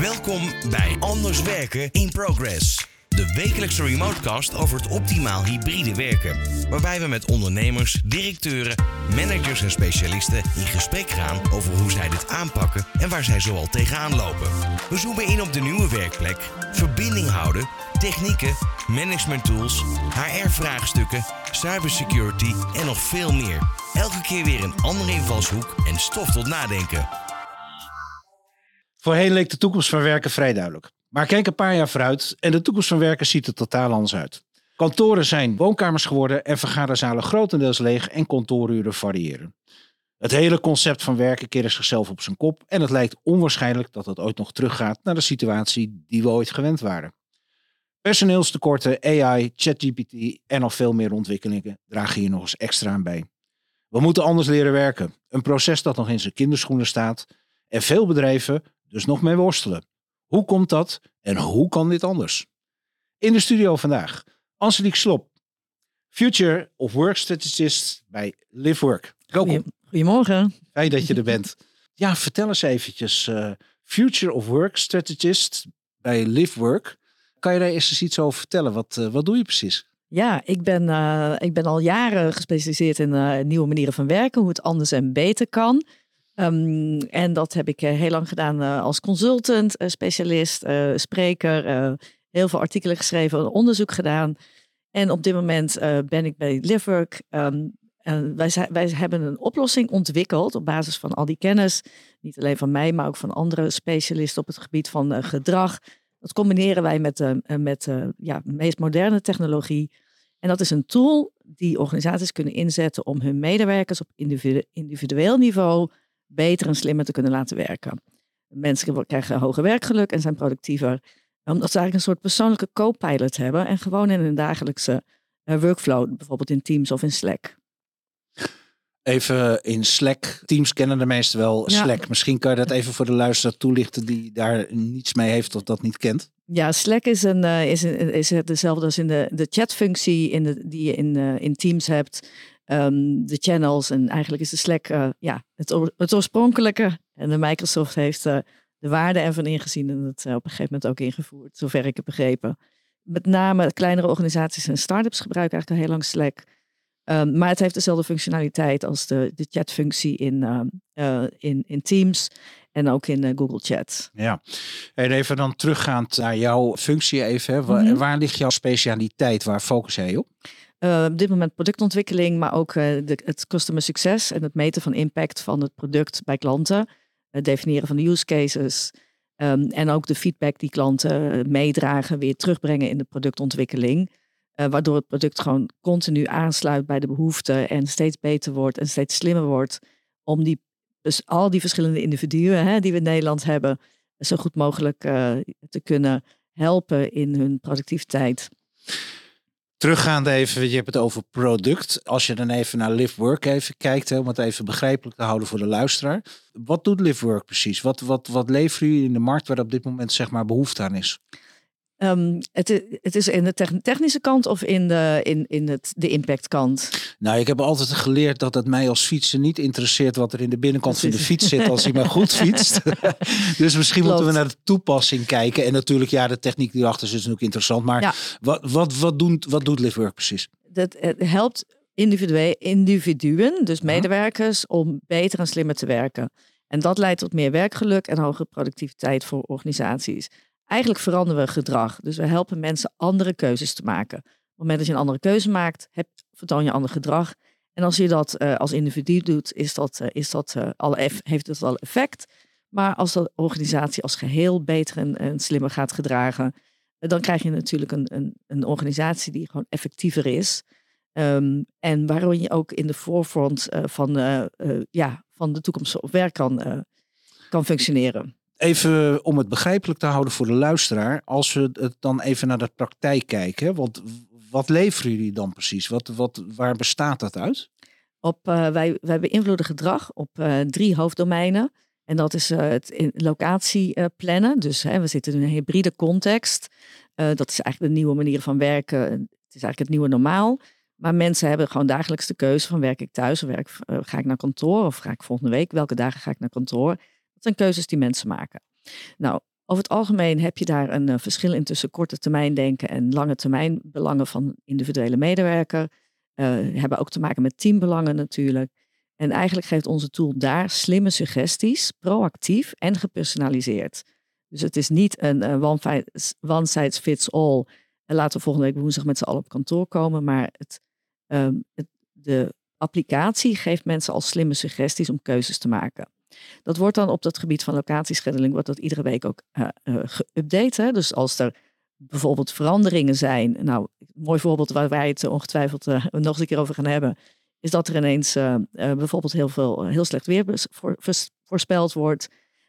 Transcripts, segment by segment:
Welkom bij Anders Werken in Progress. De wekelijkse remotecast over het optimaal hybride werken. Waarbij we met ondernemers, directeuren, managers en specialisten in gesprek gaan over hoe zij dit aanpakken en waar zij zoal tegenaan lopen. We zoomen in op de nieuwe werkplek, verbinding houden, technieken, management tools, HR-vraagstukken, cybersecurity en nog veel meer. Elke keer weer een andere invalshoek en stof tot nadenken. Voorheen leek de toekomst van werken vrij duidelijk. Maar kijk een paar jaar vooruit en de toekomst van werken ziet er totaal anders uit. Kantoren zijn woonkamers geworden en vergaderzalen grotendeels leeg en kantooruren variëren. Het hele concept van werken keert zichzelf op zijn kop en het lijkt onwaarschijnlijk dat het ooit nog teruggaat naar de situatie die we ooit gewend waren. Personeelstekorten, AI, ChatGPT en nog veel meer ontwikkelingen dragen hier nog eens extra aan bij. We moeten anders leren werken, een proces dat nog in zijn kinderschoenen staat en veel bedrijven dus nog mee worstelen. Hoe komt dat en hoe kan dit anders? In de studio vandaag Angelique Slop, Future of Work Strategist bij LiveWork. Welkom. Goedemorgen. Fijn dat je er bent. Ja, vertel eens eventjes. uh, Future of Work Strategist bij LiveWork. Kan je daar eerst eens iets over vertellen? Wat, uh, wat doe je precies? Ja, ik ben, uh, ik ben al jaren gespecialiseerd in nieuwe manieren van werken, hoe het anders en beter kan. Um, en dat heb ik heel lang gedaan als consultant, specialist, spreker. heel veel artikelen geschreven, onderzoek gedaan. En op dit moment ben ik bij LiveWork. Um, en wij, wij hebben een oplossing ontwikkeld op basis van al die kennis. Niet alleen van mij, maar ook van andere specialisten op het gebied van gedrag. Dat combineren wij met, uh, met uh, ja, de meest moderne technologie. En dat is een tool die organisaties kunnen inzetten om hun medewerkers op individueel niveau beter en slimmer te kunnen laten werken. Mensen krijgen hoger werkgeluk en zijn productiever. Omdat ze eigenlijk een soort persoonlijke co-pilot hebben en gewoon in hun dagelijkse uh, workflow, bijvoorbeeld in Teams of in Slack. Even in Slack. Teams kennen de meesten wel Slack. Misschien kan je dat even voor de luisteraar toelichten die daar niets mee heeft of dat niet kent. Ja, Slack is, een, uh, is, een, is dezelfde als in de, de chatfunctie in de, die je in, in Teams hebt. Um, de channels en eigenlijk is de Slack uh, ja, het, het oorspronkelijke. En de Microsoft heeft de waarde ervan ingezien en het op een gegeven moment ook ingevoerd, zover ik heb begrepen. Met name kleinere organisaties en startups gebruiken eigenlijk al heel lang Slack. Um, maar het heeft dezelfde functionaliteit als de, de chatfunctie in, uh, in, in Teams en ook in uh, Google Chat. Ja, en even dan teruggaand naar jouw functie even. Hè. Waar, mm -hmm. waar, ligt jouw specialiteit? Waar focus jij op? Op dit moment productontwikkeling, maar ook de, het customer succes en het meten van impact van het product bij klanten. Het definiëren van de use cases. Um, en ook de feedback die klanten meedragen, weer terugbrengen in de productontwikkeling. Waardoor het product gewoon continu aansluit bij de behoeften en steeds beter wordt en steeds slimmer wordt. Om die, dus al die verschillende individuen hè, die we in Nederland hebben, zo goed mogelijk te kunnen helpen in hun productiviteit. Teruggaande even, je hebt het over product. Als je dan even naar LiveWork even kijkt, om het even begrijpelijk te houden voor de luisteraar. Wat doet LiveWork precies? Wat, wat, wat leveren jullie in de markt waar op dit moment zeg maar behoefte aan is? Um, het, het, is in de technische kant of in de, in, in het, de impactkant? Nou, ik heb altijd geleerd dat het mij als fietser niet interesseert wat er in de binnenkant van de fiets zit als hij maar goed fietst. dus misschien Klopt. moeten we naar de toepassing kijken. En natuurlijk, ja, de techniek die erachter zit is natuurlijk interessant. Maar ja. wat, wat, wat, doen, wat doet LiveWork precies? Dat het helpt individuen, dus medewerkers, om beter en slimmer te werken. En dat leidt tot meer werkgeluk en hogere productiviteit voor organisaties. Eigenlijk veranderen we gedrag. Dus we helpen mensen andere keuzes te maken. Op het moment dat je een andere keuze maakt, heb, vertoon je ander gedrag. En als je dat uh, als individu doet, is dat, uh, is dat, uh, al heeft het wel effect. Maar als de organisatie als geheel beter en, en slimmer gaat gedragen, dan krijg je natuurlijk een, een, een organisatie die gewoon effectiever is. Um, en waarin je ook in de voorfront van, ja, van de toekomst op werk kan, kan functioneren. Even om het begrijpelijk te houden voor de luisteraar, als we het dan even naar de praktijk kijken, wat leveren jullie dan precies? Wat, wat, waar bestaat dat uit? Op, uh, wij, wij beïnvloeden gedrag op uh, drie hoofddomeinen. En dat is uh, het locatie plannen. Dus hè, we zitten in een hybride context. dat is eigenlijk de nieuwe manier van werken. Het is eigenlijk het nieuwe normaal. Maar mensen hebben gewoon dagelijks de keuze van werk ik thuis of werk, ga ik naar kantoor of ga ik volgende week? Welke dagen ga ik naar kantoor? Dat zijn keuzes die mensen maken. Nou, Over het algemeen heb je daar een verschil in tussen korte termijn denken en lange termijn belangen van individuele medewerker. Uh, hebben ook te maken met teambelangen natuurlijk. En eigenlijk geeft onze tool daar slimme suggesties, proactief en gepersonaliseerd. Dus het is niet een one, one size fits all. En laten we volgende week woensdag met z'n allen op kantoor komen. Maar het, ehm, de applicatie geeft mensen al slimme suggesties om keuzes te maken. Dat wordt dan op dat gebied van locatiescheduling, wordt dat iedere week ook uh, uh, geüpdate. Dus als er bijvoorbeeld veranderingen zijn. Nou, een mooi voorbeeld waar wij het ongetwijfeld uh, nog eens een keer over gaan hebben. Is dat er ineens bijvoorbeeld heel, veel, heel slecht weer voorspeld wordt.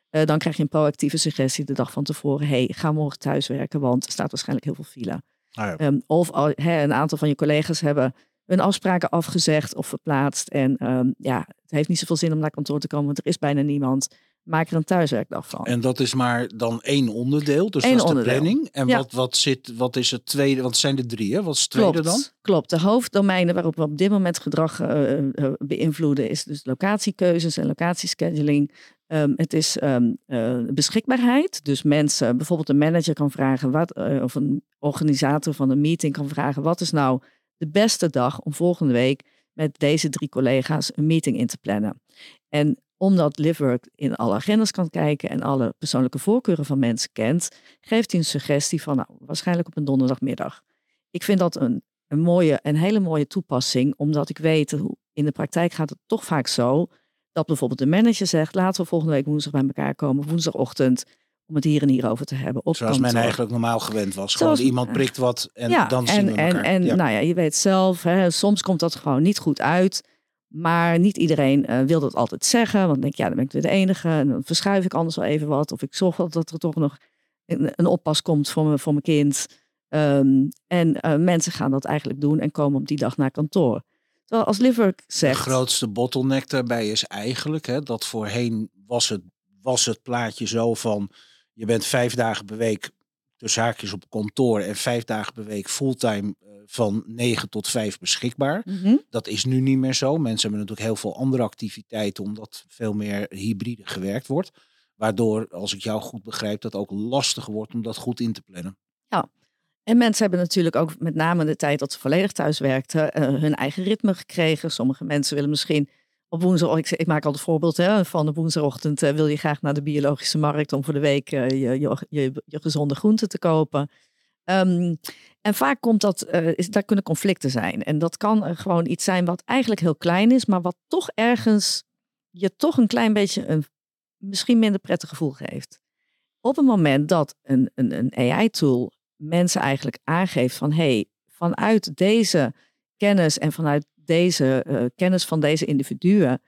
dan krijg je een proactieve suggestie de dag van tevoren. hey, ga morgen thuiswerken, want er staat waarschijnlijk heel veel file. Ah ja. um, of een aantal van je collega's hebben hun afspraken afgezegd of verplaatst. En um, ja, het heeft niet zoveel zin om naar kantoor te komen, want er is bijna niemand. Maak er een thuiswerkdag van. En dat is maar dan één onderdeel, dus Eén dat is de planning. En wat, wat, zit, wat is het tweede, want het zijn er drie, hè? Wat is het tweede klopt, dan? Klopt, de hoofddomeinen waarop we op dit moment gedrag uh, uh, beïnvloeden is dus locatiekeuzes en locatiescheduling. Um, het is um, uh, beschikbaarheid. Dus mensen, bijvoorbeeld een manager kan vragen, wat, of een organisator van een meeting kan vragen, wat is nou de beste dag om volgende week met deze drie collega's een meeting in te plannen. En omdat Livework in alle agendas kan kijken en alle persoonlijke voorkeuren van mensen kent, geeft hij een suggestie van nou, waarschijnlijk op een donderdagmiddag. Ik vind dat een, een mooie, een hele mooie toepassing, omdat ik weet in de praktijk gaat het toch vaak zo dat bijvoorbeeld de manager zegt, laten we volgende week woensdag bij elkaar komen, woensdagochtend om het hier en hier over te hebben. Op Zoals men eigenlijk normaal gewend was. Zoals, gewoon iemand prikt wat en ja, dan zien en, we elkaar. En, en nou ja, je weet zelf, hè, soms komt dat gewoon niet goed uit. Maar niet iedereen uh, wil dat altijd zeggen. Want dan denk je, ja, dan ben ik weer de enige. En dan verschuif ik anders wel even wat. Of ik zorg wel dat er toch nog een, een oppas komt voor, me, voor mijn kind. Um, en uh, mensen gaan dat eigenlijk doen en komen op die dag naar kantoor. Terwijl als Liverk zegt... De grootste bottleneck daarbij is eigenlijk... Hè, dat voorheen was het, was het plaatje zo van je bent vijf dagen per week tussen haakjes op kantoor en vijf dagen per week fulltime uh, van negen tot vijf beschikbaar. Mhm. Dat is nu niet meer zo. Mensen hebben natuurlijk heel veel andere activiteiten omdat veel meer hybride gewerkt wordt. Waardoor, als ik jou goed begrijp, dat ook lastiger wordt om dat goed in te plannen. Ja, en mensen hebben natuurlijk ook met name de tijd dat ze volledig thuis werkten, uh, hun eigen ritme gekregen. Sommige mensen willen misschien op woensdag, ik, ik maak altijd voorbeeld hè, van de woensdagochtend uh, wil je graag naar de biologische markt om voor de week uh, je, je, gezonde groenten te kopen. Um, en vaak komt dat, is, daar kunnen conflicten zijn. En dat kan gewoon iets zijn wat eigenlijk heel klein is, maar wat toch ergens je toch een klein beetje een misschien minder prettig gevoel geeft. Op het moment dat een, een, een AI-tool mensen eigenlijk aangeeft van hé, hey, vanuit deze kennis en vanuit deze uh, kennis van deze individuen,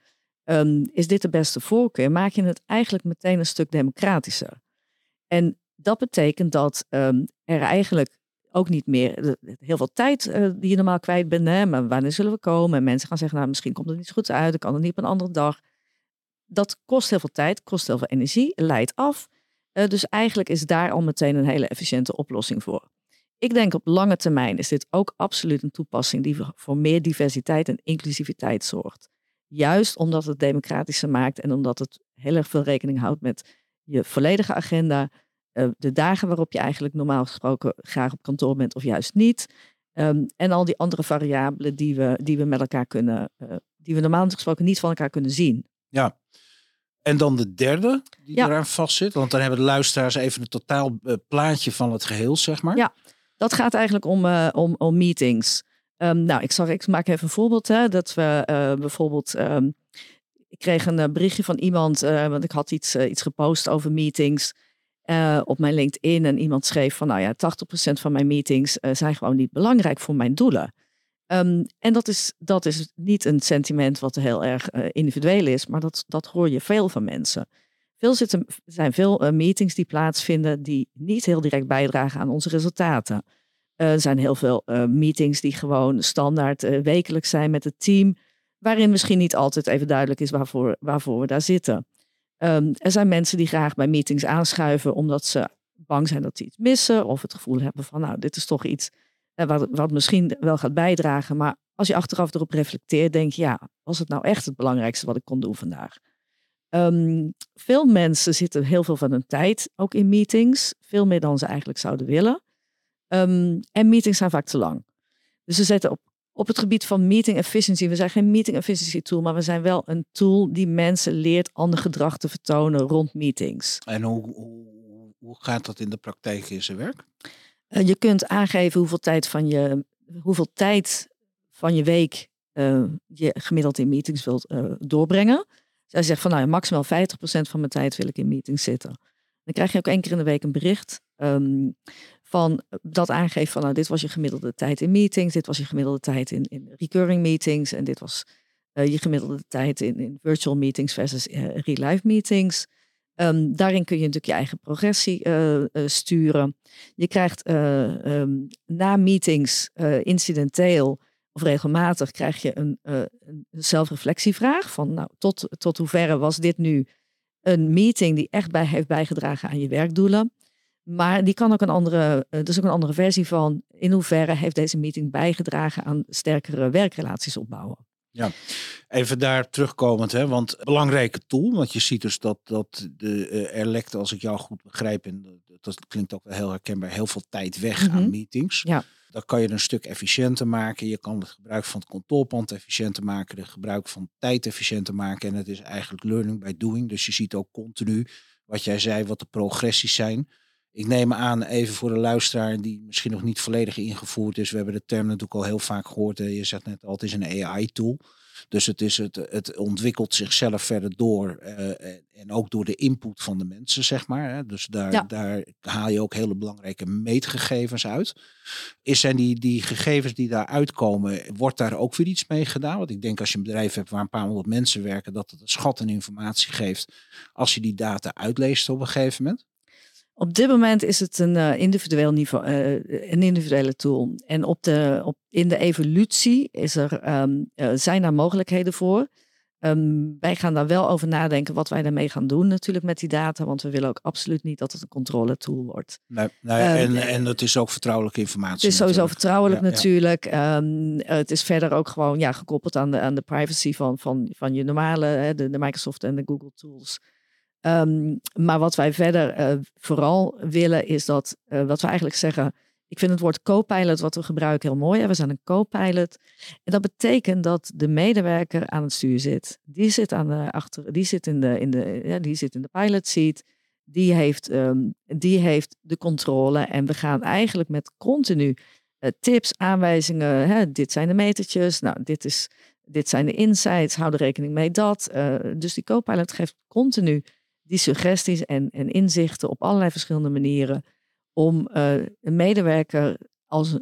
um, is dit de beste voorkeur, maak je het eigenlijk meteen een stuk democratischer. En dat betekent dat um, er eigenlijk ook niet meer heel veel tijd uh, die je normaal kwijt bent, hè, maar wanneer zullen we komen? En mensen gaan zeggen, nou misschien komt het niet zo goed uit, ik kan het niet op een andere dag. Dat kost heel veel tijd, kost heel veel energie, leidt af. Dus eigenlijk is daar al meteen een hele efficiënte oplossing voor. Ik denk op lange termijn is dit ook absoluut een toepassing die voor meer diversiteit en inclusiviteit zorgt. Juist omdat het democratischer maakt en omdat het heel erg veel rekening houdt met je volledige agenda, uh, de dagen waarop je eigenlijk normaal gesproken graag op kantoor bent of juist niet. Um, en al die andere variabelen die we, die we met elkaar kunnen, uh, die we normaal gesproken niet van elkaar kunnen zien. Ja, en dan de derde die ja. eraan vastzit. Want dan hebben de luisteraars even een totaal uh, plaatje van het geheel, zeg maar. Ja, dat gaat eigenlijk om, uh, om, om meetings. Um, nou, ik, zal, ik maak even een voorbeeld. Hè, dat we uh, bijvoorbeeld. Um, ik kreeg een berichtje van iemand, want ik had iets, iets gepost over meetings op mijn LinkedIn. En iemand schreef van, nou ja, 80% van mijn meetings zijn gewoon niet belangrijk voor mijn doelen. Um, en dat is, dat is niet een sentiment wat heel erg individueel is, maar dat, dat hoor je veel van mensen. Zitten, er zijn veel uh, meetings die plaatsvinden die niet heel direct bijdragen aan onze resultaten. Uh, er zijn heel veel meetings die gewoon standaard wekelijks zijn met het team, waarin misschien niet altijd even duidelijk is waarvoor, waarvoor we daar zitten. Um, er zijn mensen die graag bij meetings aanschuiven omdat ze bang zijn dat ze iets missen of het gevoel hebben van nou, dit is toch iets wat, wat misschien wel gaat bijdragen. Maar als je achteraf erop reflecteert, denk je, ja, was het nou echt het belangrijkste wat ik kon doen vandaag? Um, veel mensen zitten heel veel van hun tijd ook in meetings. Veel meer dan ze eigenlijk zouden willen. Ehm, en meetings zijn vaak te lang. Dus we zetten op, op het gebied van meeting efficiency. We zijn geen meeting efficiency tool, maar we zijn wel een tool die mensen leert ander gedrag te vertonen rond meetings. En hoe, hoe, hoe gaat dat in de praktijk in zijn werk? Uh, je kunt aangeven hoeveel tijd van je, hoeveel tijd van je week uh, je gemiddeld in meetings wilt uh, doorbrengen. Zij zegt van nou, maximaal 50% van mijn tijd wil ik in meetings zitten. Dan krijg je ook één keer in de week een bericht um, van dat aangeeft van nou, dit was je gemiddelde tijd in meetings, dit was je gemiddelde tijd in, in recurring meetings en dit was uh, je gemiddelde tijd in, in virtual meetings versus uh, real life meetings. Um, daarin kun je natuurlijk je eigen progressie sturen. Je krijgt um, na meetings incidenteel of regelmatig krijg je een, een zelfreflectievraag van nou, tot, tot hoeverre was dit nu een meeting die echt bij heeft bijgedragen aan je werkdoelen. Maar die kan ook een andere, er is ook een andere versie van in hoeverre heeft deze meeting bijgedragen aan sterkere werkrelaties opbouwen. Ja, even daar terugkomend, hè, want belangrijke tool, want je ziet dus dat, dat de, uh, er lekt, als ik jou goed begrijp, en dat klinkt ook wel heel herkenbaar, heel veel tijd weg mm -hmm. aan meetings. Ja. Dan kan je het een stuk efficiënter maken. Je kan het gebruik van het kantoorpand efficiënter maken, de gebruik van tijd efficiënter maken. En het is eigenlijk learning by doing. Dus je ziet ook continu, wat jij zei, wat de progressies zijn. Ik neem aan, even voor de luisteraar die misschien nog niet volledig ingevoerd is. We hebben de term natuurlijk al heel vaak gehoord. Je zegt net al, het is een AI-tool. Dus het, is het, het ontwikkelt zichzelf verder door. Uh, en ook door de input van de mensen, zeg maar. Hè. Dus daar, ja. daar haal je ook hele belangrijke meetgegevens uit. Is zijn die, die gegevens die daar uitkomen, wordt daar ook weer iets mee gedaan? Want ik denk als je een bedrijf hebt waar een paar honderd mensen werken, dat het een schat en informatie geeft als je die data uitleest op een gegeven moment. Op dit moment is het een uh, individueel niveau, uh, een individuele tool. En op de, op, in de evolutie is er, um, uh, zijn er mogelijkheden voor. Um, wij gaan daar wel over nadenken wat wij daarmee gaan doen natuurlijk met die data. Want we willen ook absoluut niet dat het een controletool wordt. Nee, nee, um, en, en het is ook vertrouwelijke informatie. Het is sowieso natuurlijk. vertrouwelijk ja, natuurlijk. Ja. het is verder ook gewoon ja, gekoppeld aan de, aan de privacy van, van, van je normale, hè, de, de Microsoft en de Google tools. Um, maar wat wij verder uh, vooral willen is dat, uh, wat we eigenlijk zeggen, ik vind het woord co-pilot wat we gebruiken heel mooi. We zijn een co-pilot. En dat betekent dat de medewerker aan het stuur zit. Die zit, aan de achter, die zit, in, de, in, de, ja, die zit in de pilot seat. Die heeft, um, die heeft de controle. En we gaan eigenlijk met continu tips, aanwijzingen. Hè? Dit zijn de metertjes. Nou, dit, is, dit zijn de insights. Hou er rekening mee dat. dus die co-pilot geeft continu die suggesties en, en inzichten op allerlei verschillende manieren om uh, een medewerker als,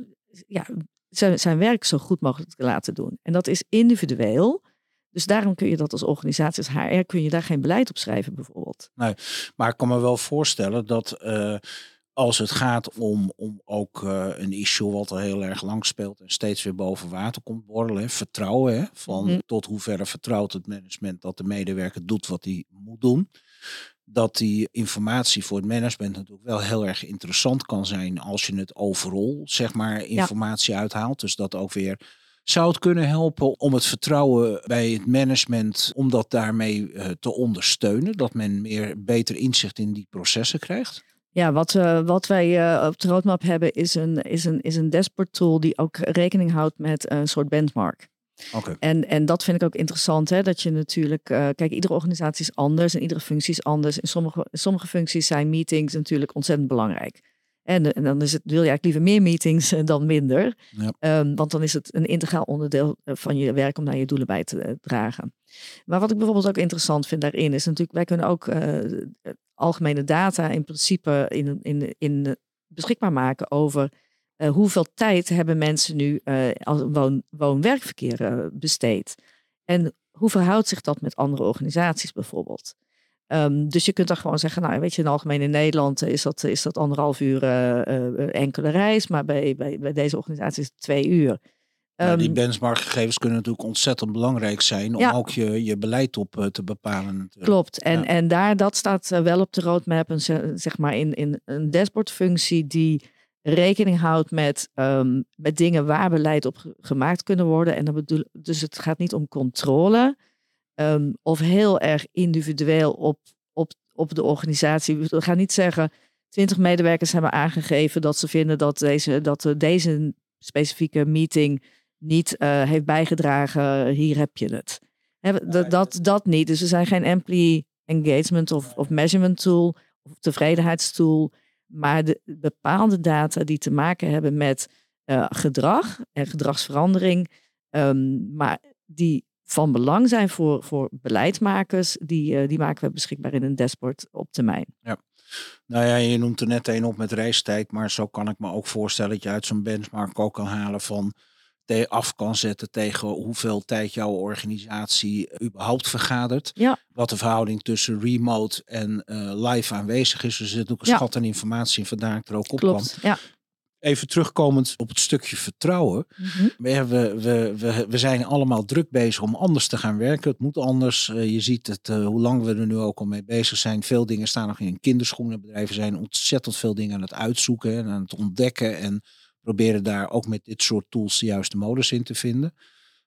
ja, zijn, zijn werk zo goed mogelijk te laten doen. En dat is individueel. Dus daarom kun je dat als organisatie, als HR, kun je daar geen beleid op schrijven bijvoorbeeld. Nee, maar ik kan me wel voorstellen dat uh, als het gaat om, om ook uh, een issue wat al heel erg lang speelt en steeds weer boven water komt borrelen, vertrouwen, hè, van mm. tot hoeverre vertrouwt het management dat de medewerker doet wat hij moet doen dat die informatie voor het management natuurlijk wel heel erg interessant kan zijn als je het overal, zeg maar, informatie ja. uithaalt. Dus dat ook weer zou het kunnen helpen om het vertrouwen bij het management, om dat daarmee uh, te ondersteunen, dat men meer beter inzicht in die processen krijgt? Ja, wat, uh, wat wij uh, op de roadmap hebben is een, is, een, is een dashboard tool die ook rekening houdt met een soort benchmark. Okay. En, en dat vind ik ook interessant, hè, dat je natuurlijk, uh, kijk, iedere organisatie is anders en iedere functie is anders. In sommige, sommige functies zijn meetings natuurlijk ontzettend belangrijk. En, en dan is het, wil je eigenlijk liever meer meetings dan minder. Ja. Um, want dan is het een integraal onderdeel eh, van je werk om naar je doelen bij te uh, dragen. Maar wat ik bijvoorbeeld ook interessant vind daarin is natuurlijk, wij kunnen ook uh, algemene data in principe in, in, in, beschikbaar maken over uh, hoeveel tijd hebben mensen nu uh, als woon, woon-werkverkeer uh, besteed? En hoe verhoudt zich dat met andere organisaties bijvoorbeeld? Um, dus je kunt dan gewoon zeggen, nou weet je, in het algemeen in Nederland is dat, is dat anderhalf uur enkele reis, maar bij, bij, bij deze organisatie is het twee uur. Nou, die benchmarkgegevens kunnen natuurlijk ontzettend belangrijk zijn om ja. ook je, je beleid op te bepalen. Natuurlijk. Klopt. En, ja. en daar, dat staat wel op de roadmap, een, zeg maar in, in een dashboardfunctie die rekening houdt met, um, met dingen waar beleid op gemaakt kunnen worden. En dan bedoel, dus het gaat niet om controle um, of heel erg individueel op, op, op de organisatie. We gaan niet zeggen, 20 medewerkers hebben aangegeven dat ze vinden dat deze, dat deze specifieke meeting niet uh, heeft bijgedragen. Hier heb je het. dat, dat, dat niet. Dus er zijn geen employee engagement of, of measurement tool of tevredenheidstool. Maar de bepaalde data die te maken hebben met uh, gedrag en gedragsverandering. Um, maar die van belang zijn voor, voor beleidsmakers, die, uh, die maken we beschikbaar in een dashboard op termijn. Ja. Nou ja, je noemt er net een op met reistijd, maar zo kan ik me ook voorstellen dat je uit zo'n benchmark ook kan halen van af kan zetten tegen hoeveel tijd jouw organisatie überhaupt vergadert. Ja. Wat de verhouding tussen remote en uh, live aanwezig is. Dus er zit ook een ja. schat aan informatie en vandaar ik er ook op kwam. Ja. Even terugkomend op het stukje vertrouwen. Mm -hmm. we, we, we, we zijn allemaal druk bezig om anders te gaan werken. Het moet anders. Uh, je ziet het, uh, hoe lang we er nu ook al mee bezig zijn. Veel dingen staan nog in kinderschoenen. Bedrijven zijn ontzettend veel dingen aan het uitzoeken en aan het ontdekken. En proberen daar ook met dit soort tools de juiste modus in te vinden.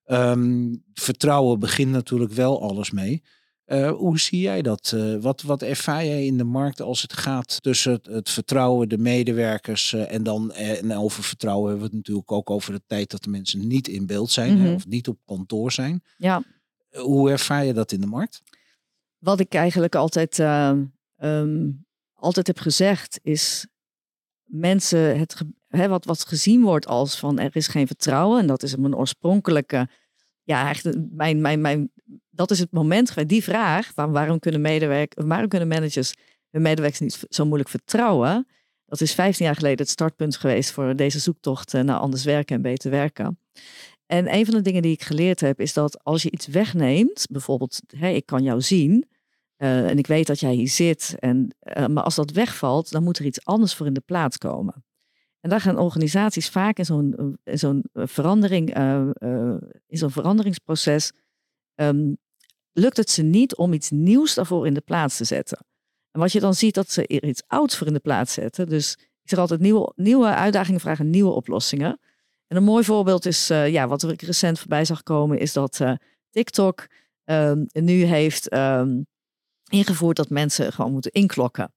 Um, vertrouwen begint natuurlijk wel alles mee. Uh, hoe zie jij dat? Uh, wat, wat ervaar jij in de markt als het gaat tussen het, het vertrouwen, de medewerkers uh, en dan en over vertrouwen hebben we het natuurlijk ook over de tijd dat de mensen niet in beeld zijn Mhm. hè, of niet op kantoor zijn. Ja. hoe ervaar je dat in de markt? Wat ik eigenlijk altijd, um, altijd heb gezegd is mensen, het, hè, wat, wat gezien wordt als van er is geen vertrouwen. En dat is mijn oorspronkelijke, ja, echt mijn, mijn, mijn, dat is het moment. Die vraag, van waarom kunnen medewerkers, waarom kunnen managers hun medewerkers niet zo moeilijk vertrouwen? Dat is 15 jaar geleden het startpunt geweest voor deze zoektocht naar anders werken en beter werken. En een van de dingen die ik geleerd heb, is dat als je iets wegneemt, bijvoorbeeld, hè, ik kan jou zien, uh, en ik weet dat jij hier zit, en, uh, maar als dat wegvalt, dan moet er iets anders voor in de plaats komen. En daar gaan organisaties vaak in zo'n zo'n verandering, uh, in zo'n veranderingsproces, um, lukt het ze niet om iets nieuws daarvoor in de plaats te zetten. En wat je dan ziet, dat ze iets ouds voor in de plaats zetten. Dus ik zeg altijd, nieuwe, nieuwe uitdagingen vragen nieuwe oplossingen. En een mooi voorbeeld is, ja, wat ik recent voorbij zag komen, is dat TikTok um, nu heeft um, ingevoerd dat mensen gewoon moeten inklokken.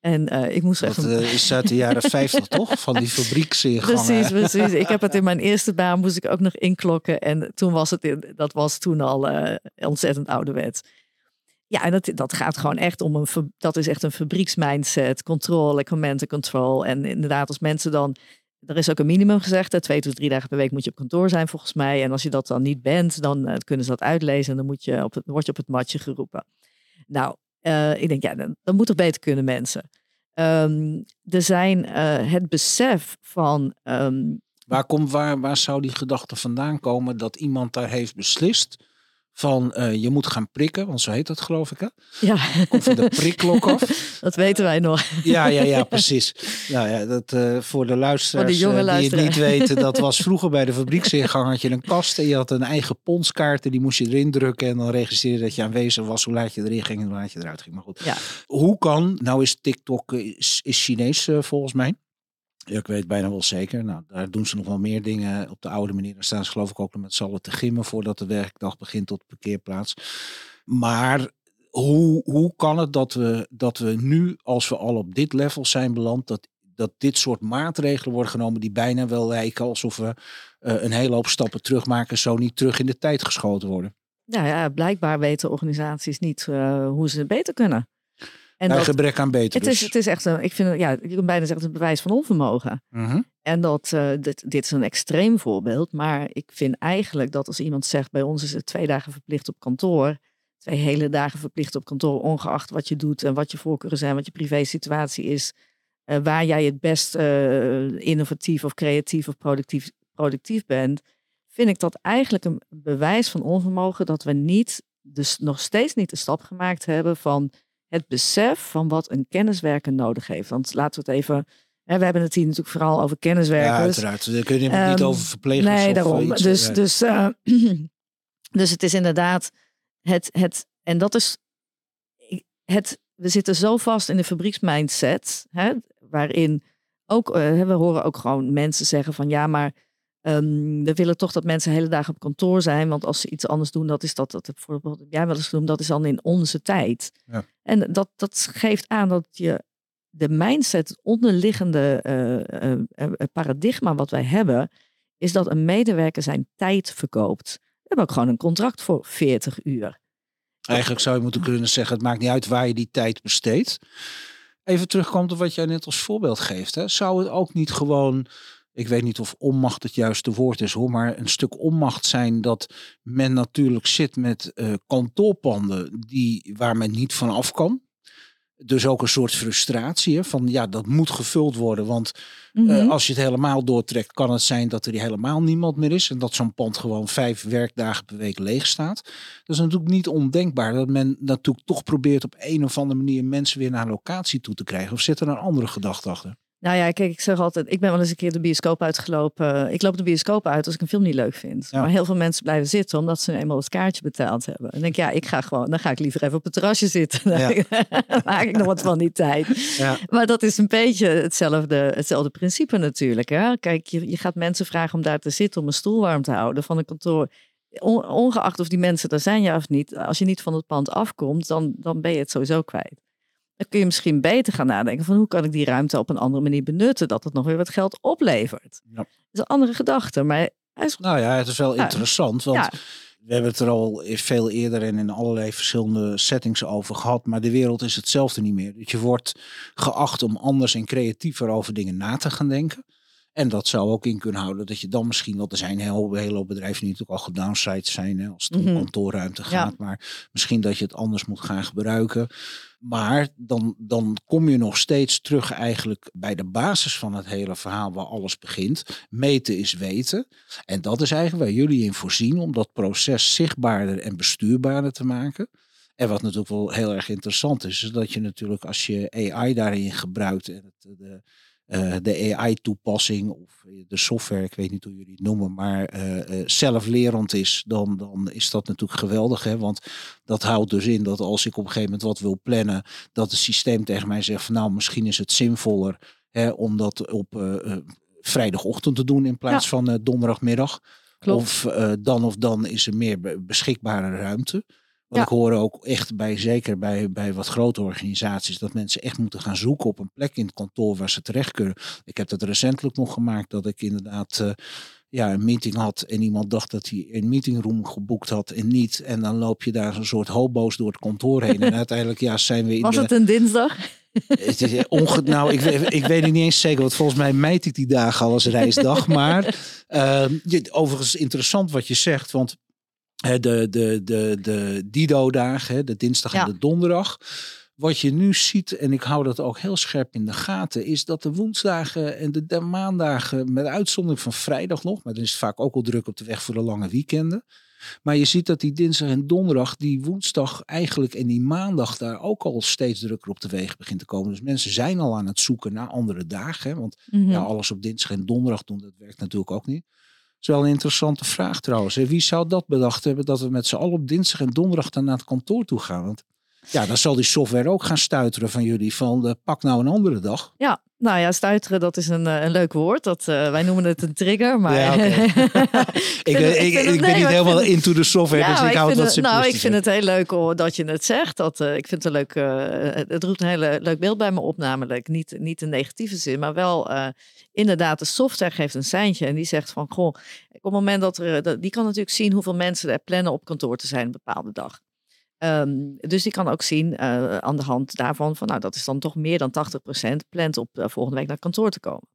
En uh, ik moest dat echt... uh, is uit de jaren 50 toch? Van die fabrieksingangen. Precies, precies. Ik heb het in mijn eerste baan moest ik ook nog inklokken. En toen was het, in, dat was toen al uh, ontzettend ouderwets. Ja, en dat, dat gaat gewoon echt om een, dat is echt een fabrieksmindset, controle, command and control. En inderdaad, als mensen dan, er is ook een minimum gezegd, hè, twee tot drie dagen per week moet je op kantoor zijn volgens mij. En als je dat dan niet bent, dan kunnen ze dat uitlezen en dan moet je op het, word je op het matje geroepen. Nou, uh, ik denk, ja, dan, dan moet toch beter kunnen mensen. Um, er zijn uh, het besef van. Um, waar, komt, waar, waar zou die gedachte vandaan komen dat iemand daar heeft beslist van uh, je moet gaan prikken, want zo heet dat geloof ik hè? Ja. Komt van de prikklok af. dat weten wij nog. Ja, ja, ja, precies. Nou ja, dat, uh, voor de luisteraars voor de jonge uh, die het niet weten, dat was vroeger bij de fabrieksingang had je een kast en je had een eigen ponskaart en die moest je erin drukken en dan registreerde dat je aanwezig was, hoe laat je erin ging en hoe laat je eruit ging. Maar goed, Ja. hoe kan, nou is TikTok is, is Chinees volgens mij. Ik weet bijna wel zeker. Nou, daar doen ze nog wel meer dingen op de oude manier. Daar staan ze geloof ik ook nog met z'n allen te gimmen voordat de werkdag begint tot de parkeerplaats. Maar hoe, hoe kan het dat we, dat we nu, als we al op dit level zijn beland, dat, dat dit soort maatregelen worden genomen die bijna wel lijken alsof we uh, een hele hoop stappen terugmaken, zo niet terug in de tijd geschoten worden? Nou ja, blijkbaar weten organisaties niet uh, hoe ze het beter kunnen. En dat, gebrek aan beter. Het is, het is echt een, ik vind, ja, je kan bijna zeggen, een bewijs van onvermogen. -hmm. En dat, uh, dit, dit is een extreem voorbeeld, maar ik vind eigenlijk dat als iemand zegt, bij ons is het twee dagen verplicht op kantoor, twee hele dagen verplicht op kantoor, ongeacht wat je doet en wat je voorkeuren zijn, wat je privé situatie is, uh, waar jij het best uh, innovatief of creatief of productief, productief bent, vind ik dat eigenlijk een bewijs van onvermogen dat we niet, dus nog steeds niet de stap gemaakt hebben van het besef van wat een kenniswerker nodig heeft. Want laten we het even. Hè, we hebben het hier natuurlijk vooral over kenniswerkers. Ja, uiteraard. Daar kun je um, niet over verplegers. Nee, of daarom. Iets, dus, ja. dus, uh, dus het is inderdaad het, het. En dat is. Het, we zitten zo vast in de fabrieksmindset, hè, waarin ook. Uh, we horen ook gewoon mensen zeggen van ja, maar. Ehm, we willen toch dat mensen hele dagen op kantoor zijn. Want als ze iets anders doen, dat is dat, dat bijvoorbeeld jij wel eens genoemd, dat is dan in onze tijd. Ja. En dat, dat geeft aan dat je de mindset, het onderliggende eh, eh, eh, paradigma wat wij hebben, is dat een medewerker zijn tijd verkoopt. We hebben ook gewoon een contract voor 40 uur. Eigenlijk zou je moeten kunnen zeggen, het maakt niet uit waar je die tijd besteedt. Even terugkomt op wat jij net als voorbeeld geeft. Hè. Zou het ook niet gewoon, ik weet niet of onmacht het juiste woord is hoor, maar een stuk onmacht zijn dat men natuurlijk zit met uh, kantoorpanden die, waar men niet van af kan dus ook een soort frustratie hè, van ja, dat moet gevuld worden. Want mm -hmm. als je het helemaal doortrekt, kan het zijn dat er helemaal niemand meer is. En dat zo'n pand gewoon vijf werkdagen per week leeg staat. Dat is natuurlijk niet ondenkbaar dat men natuurlijk toch probeert op een of andere manier mensen weer naar locatie toe te krijgen. Of zit er een andere gedachte achter? Nou ja, kijk, ik zeg altijd, ik ben wel eens een keer de bioscoop uitgelopen. Ik loop de bioscoop uit als ik een film niet leuk vind. Maar heel veel mensen blijven zitten omdat ze eenmaal het kaartje betaald hebben. En denk ja, ik ga gewoon, dan ga ik liever even op het terrasje zitten. Dan maak ik nog wat van die tijd. Ja. Maar dat is een beetje hetzelfde, hetzelfde principe natuurlijk. Hè? Kijk, je, je gaat mensen vragen om daar te zitten, om een stoel warm te houden van een kantoor. ongeacht of die mensen er zijn ja of niet, als je niet van het pand afkomt, dan, dan ben je het sowieso kwijt. Dan kun je misschien beter gaan nadenken van hoe kan ik die ruimte op een andere manier benutten, dat het nog weer wat geld oplevert. Ja. Dat is een andere gedachte, maar... Nou ja, het is wel interessant, want we hebben het er al veel eerder en in allerlei verschillende settings over gehad, maar de wereld is hetzelfde niet meer. Dus je wordt geacht om anders en creatiever over dingen na te gaan denken. En dat zou ook in kunnen houden dat je dan misschien, want er zijn heel, hele bedrijven die natuurlijk al gedownsized zijn hè, als het om mm -hmm. kantoorruimte gaat, maar misschien dat je het anders moet gaan gebruiken. Maar dan, dan kom je nog steeds terug eigenlijk bij de basis van het hele verhaal waar alles begint. Meten is weten. En dat is eigenlijk waar jullie in voorzien om dat proces zichtbaarder en bestuurbaarder te maken. En wat natuurlijk wel heel erg interessant is, is dat je natuurlijk als je AI daarin gebruikt en het, de, uh, de AI-toepassing of de software, ik weet niet hoe jullie het noemen, maar uh, uh, zelflerend is, dan, dan is dat natuurlijk geweldig. Hè? Want dat houdt dus in dat als ik op een gegeven moment wat wil plannen, dat het systeem tegen mij zegt van nou, misschien is het zinvoller hè, om dat op vrijdagochtend te doen in plaats ja. van donderdagmiddag. Klopt. Of dan of dan is er meer beschikbare ruimte. Want ik hoor ook echt bij, zeker bij, bij wat grote organisaties, dat mensen echt moeten gaan zoeken op een plek in het kantoor waar ze terecht kunnen. Ik heb dat recentelijk nog gemaakt, dat ik inderdaad uh, ja, een meeting had en iemand dacht dat hij een meetingroom geboekt had en niet. En dan loop je daar zo'n soort hobo's door het kantoor heen. En uiteindelijk ja, zijn we in Was het een dinsdag? Het is onge nou, ik, ik weet het niet eens zeker, want volgens mij meet ik die dagen al als reisdag. Maar uh, overigens interessant wat je zegt, want de, de, de, de Dido-dagen, de dinsdag en de donderdag. Wat je nu ziet, en ik hou dat ook heel scherp in de gaten, is dat de woensdagen en de, de maandagen, met uitzondering van vrijdag nog, maar dan is het vaak ook al druk op de weg voor de lange weekenden. Maar je ziet dat die dinsdag en donderdag, die woensdag eigenlijk en die maandag daar ook al steeds drukker op de weg begint te komen. Dus mensen zijn al aan het zoeken naar andere dagen. Hè? Want Mhm. ja, alles op dinsdag en donderdag doen, dat werkt natuurlijk ook niet. Is wel een interessante vraag trouwens. Wie zou dat bedacht hebben dat we met z'n allen op dinsdag en donderdag dan naar het kantoor toe gaan? Want ja, dan zal die software ook gaan stuiteren van jullie van eh, pak nou een andere dag. Ja, nou ja, stuiteren, dat is een, eh, een leuk woord. Dat, eh, wij noemen het een trigger, maar... Ja, ik, ben, ik, ik, ben niet helemaal into de software, dus ik hou het vind wat het, nou, ik vind het heel leuk dat je het zegt. Dat, ik vind het een leuk, het roept een hele leuk beeld bij me op, namelijk niet, niet in negatieve zin, maar wel inderdaad, de software geeft een seintje en die zegt van, goh, op het moment dat er, dat- die kan natuurlijk zien hoeveel mensen er plannen op kantoor te zijn een bepaalde dag. Ehm, dus die kan ook zien eh, aan de hand daarvan van, nou, dat is dan toch meer dan 80% plant op eh, volgende week naar kantoor te komen.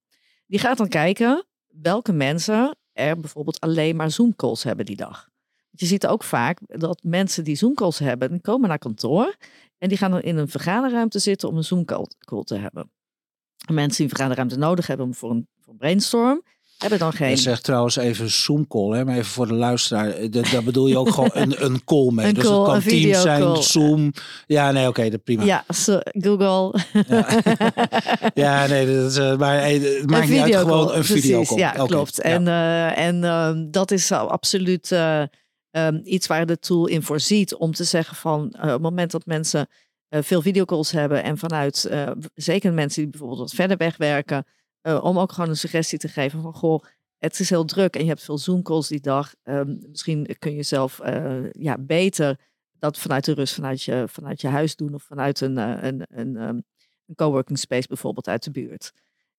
Die gaat dan kijken welke mensen er bijvoorbeeld alleen maar Zoom-calls hebben die dag. Je ziet ook vaak dat mensen die Zoom-calls hebben, die komen naar kantoor en die gaan dan in een vergaderruimte zitten om een Zoom-call call te hebben. En mensen die een vergaderruimte nodig hebben voor een, voor een brainstorm, hebben dan geen... Je zegt trouwens even Zoom call, hè, maar even voor de luisteraar. eh, dat- Daar bedoel je ook gewoon een, een call mee. Een dus call, het kan een Teams zijn, Zoom. Ja, nee, oké, dat prima. Ja, so- Google. Ja, nee, dat is, eh, maar hey, het maakt niet uit, gewoon een precies, videocall. Ja, klopt. ja. En, eh, en ehm, dat is al absoluut eh, ehm, iets waar de tool in voorziet om te zeggen van eh, op het moment dat mensen eh, veel videocalls hebben en vanuit, eh, zeker mensen die bijvoorbeeld wat verder weg werken, eh, om ook gewoon een suggestie te geven van goh, het is heel druk en je hebt veel Zoom-calls die dag. Ehm, misschien kun je zelf eh, ja, beter dat vanuit de rust, vanuit je, vanuit je huis doen of vanuit een, uh, een, een, um, een coworking space bijvoorbeeld uit de buurt.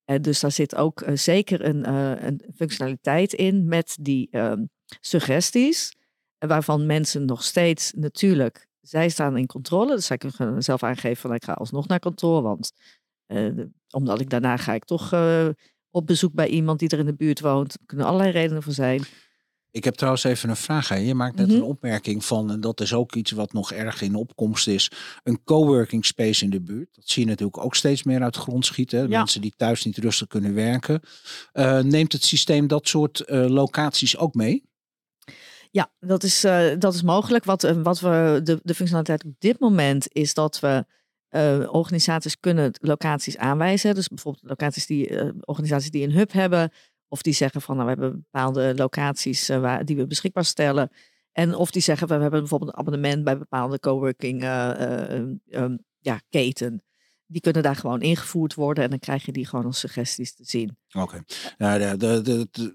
Uh, dus daar zit ook zeker een, een, functionaliteit in met die um, suggesties, waarvan mensen nog steeds natuurlijk, zij staan in controle, dus zij kunnen zelf aangeven van ik ga alsnog naar kantoor, want omdat ik daarna ga ik toch op bezoek bij iemand die er in de buurt woont. Er kunnen allerlei redenen voor zijn. Ik heb trouwens even een vraag aan je. Maakt net mhm. een opmerking van, en dat is ook iets wat nog erg in opkomst is, een coworking space in de buurt. Dat zie je natuurlijk ook steeds meer uit de grond schieten. Mensen die thuis niet rustig kunnen werken. Uh, neemt het systeem dat soort uh, locaties ook mee? Ja, dat is, uh, dat is mogelijk. Wat, wat we, de, de functionaliteit op dit moment is dat we uh, organisaties kunnen locaties aanwijzen. Dus bijvoorbeeld locaties die, uh, organisaties die een hub hebben. Of die zeggen van nou, we hebben bepaalde locaties uh, waar, die we beschikbaar stellen. En of die zeggen we hebben bijvoorbeeld een abonnement bij bepaalde coworking um, ja, keten. Die kunnen daar gewoon ingevoerd worden en dan krijg je die gewoon als suggesties te zien. Oké. Okay. de, de, de, het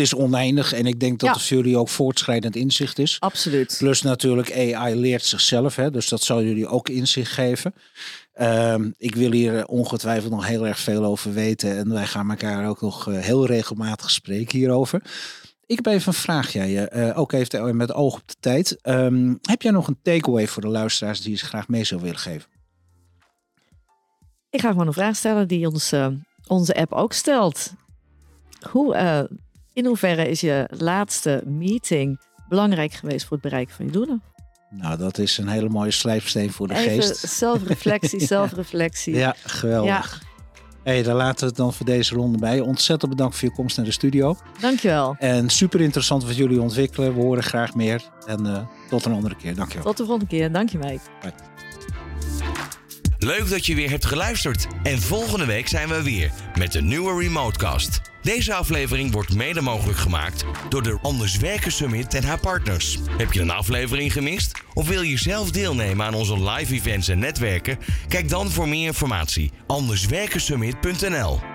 is oneindig en ik denk dat ja. het voor jullie ook voortschrijdend inzicht is. Absoluut. Plus natuurlijk AI leert zichzelf, hè, dus dat zal jullie ook inzicht geven. Um, ik wil hier ongetwijfeld nog heel erg veel over weten en wij gaan elkaar ook nog uh, heel regelmatig spreken hierover. Ik heb even een vraagje, uh, ook even met oog op de tijd. Um, heb jij nog een takeaway voor de luisteraars die je graag mee zou willen geven? Ik ga gewoon een vraag stellen die ons, uh, onze app ook stelt. Hoe in hoeverre is je laatste meeting belangrijk geweest voor het bereiken van je doelen? Nou, dat is een hele mooie slijpsteen voor de Even geest. Zelfreflectie, zelfreflectie. Ja, geweldig. Ja. hey, daar laten we het dan voor deze ronde bij. Ontzettend bedankt voor je komst naar de studio. Dankjewel. En super interessant wat jullie ontwikkelen. We horen graag meer. En uh, tot een andere keer. Dankjewel. Tot de volgende keer. Dank je, Mike. Bye. Leuk dat je weer hebt geluisterd. En volgende week zijn we weer met een nieuwe Remotecast. Deze aflevering wordt mede mogelijk gemaakt door de Anders Werken Summit en haar partners. Heb je een aflevering gemist? Of wil je zelf deelnemen aan onze live events en netwerken? Kijk dan voor meer informatie anderswerkensummit.nl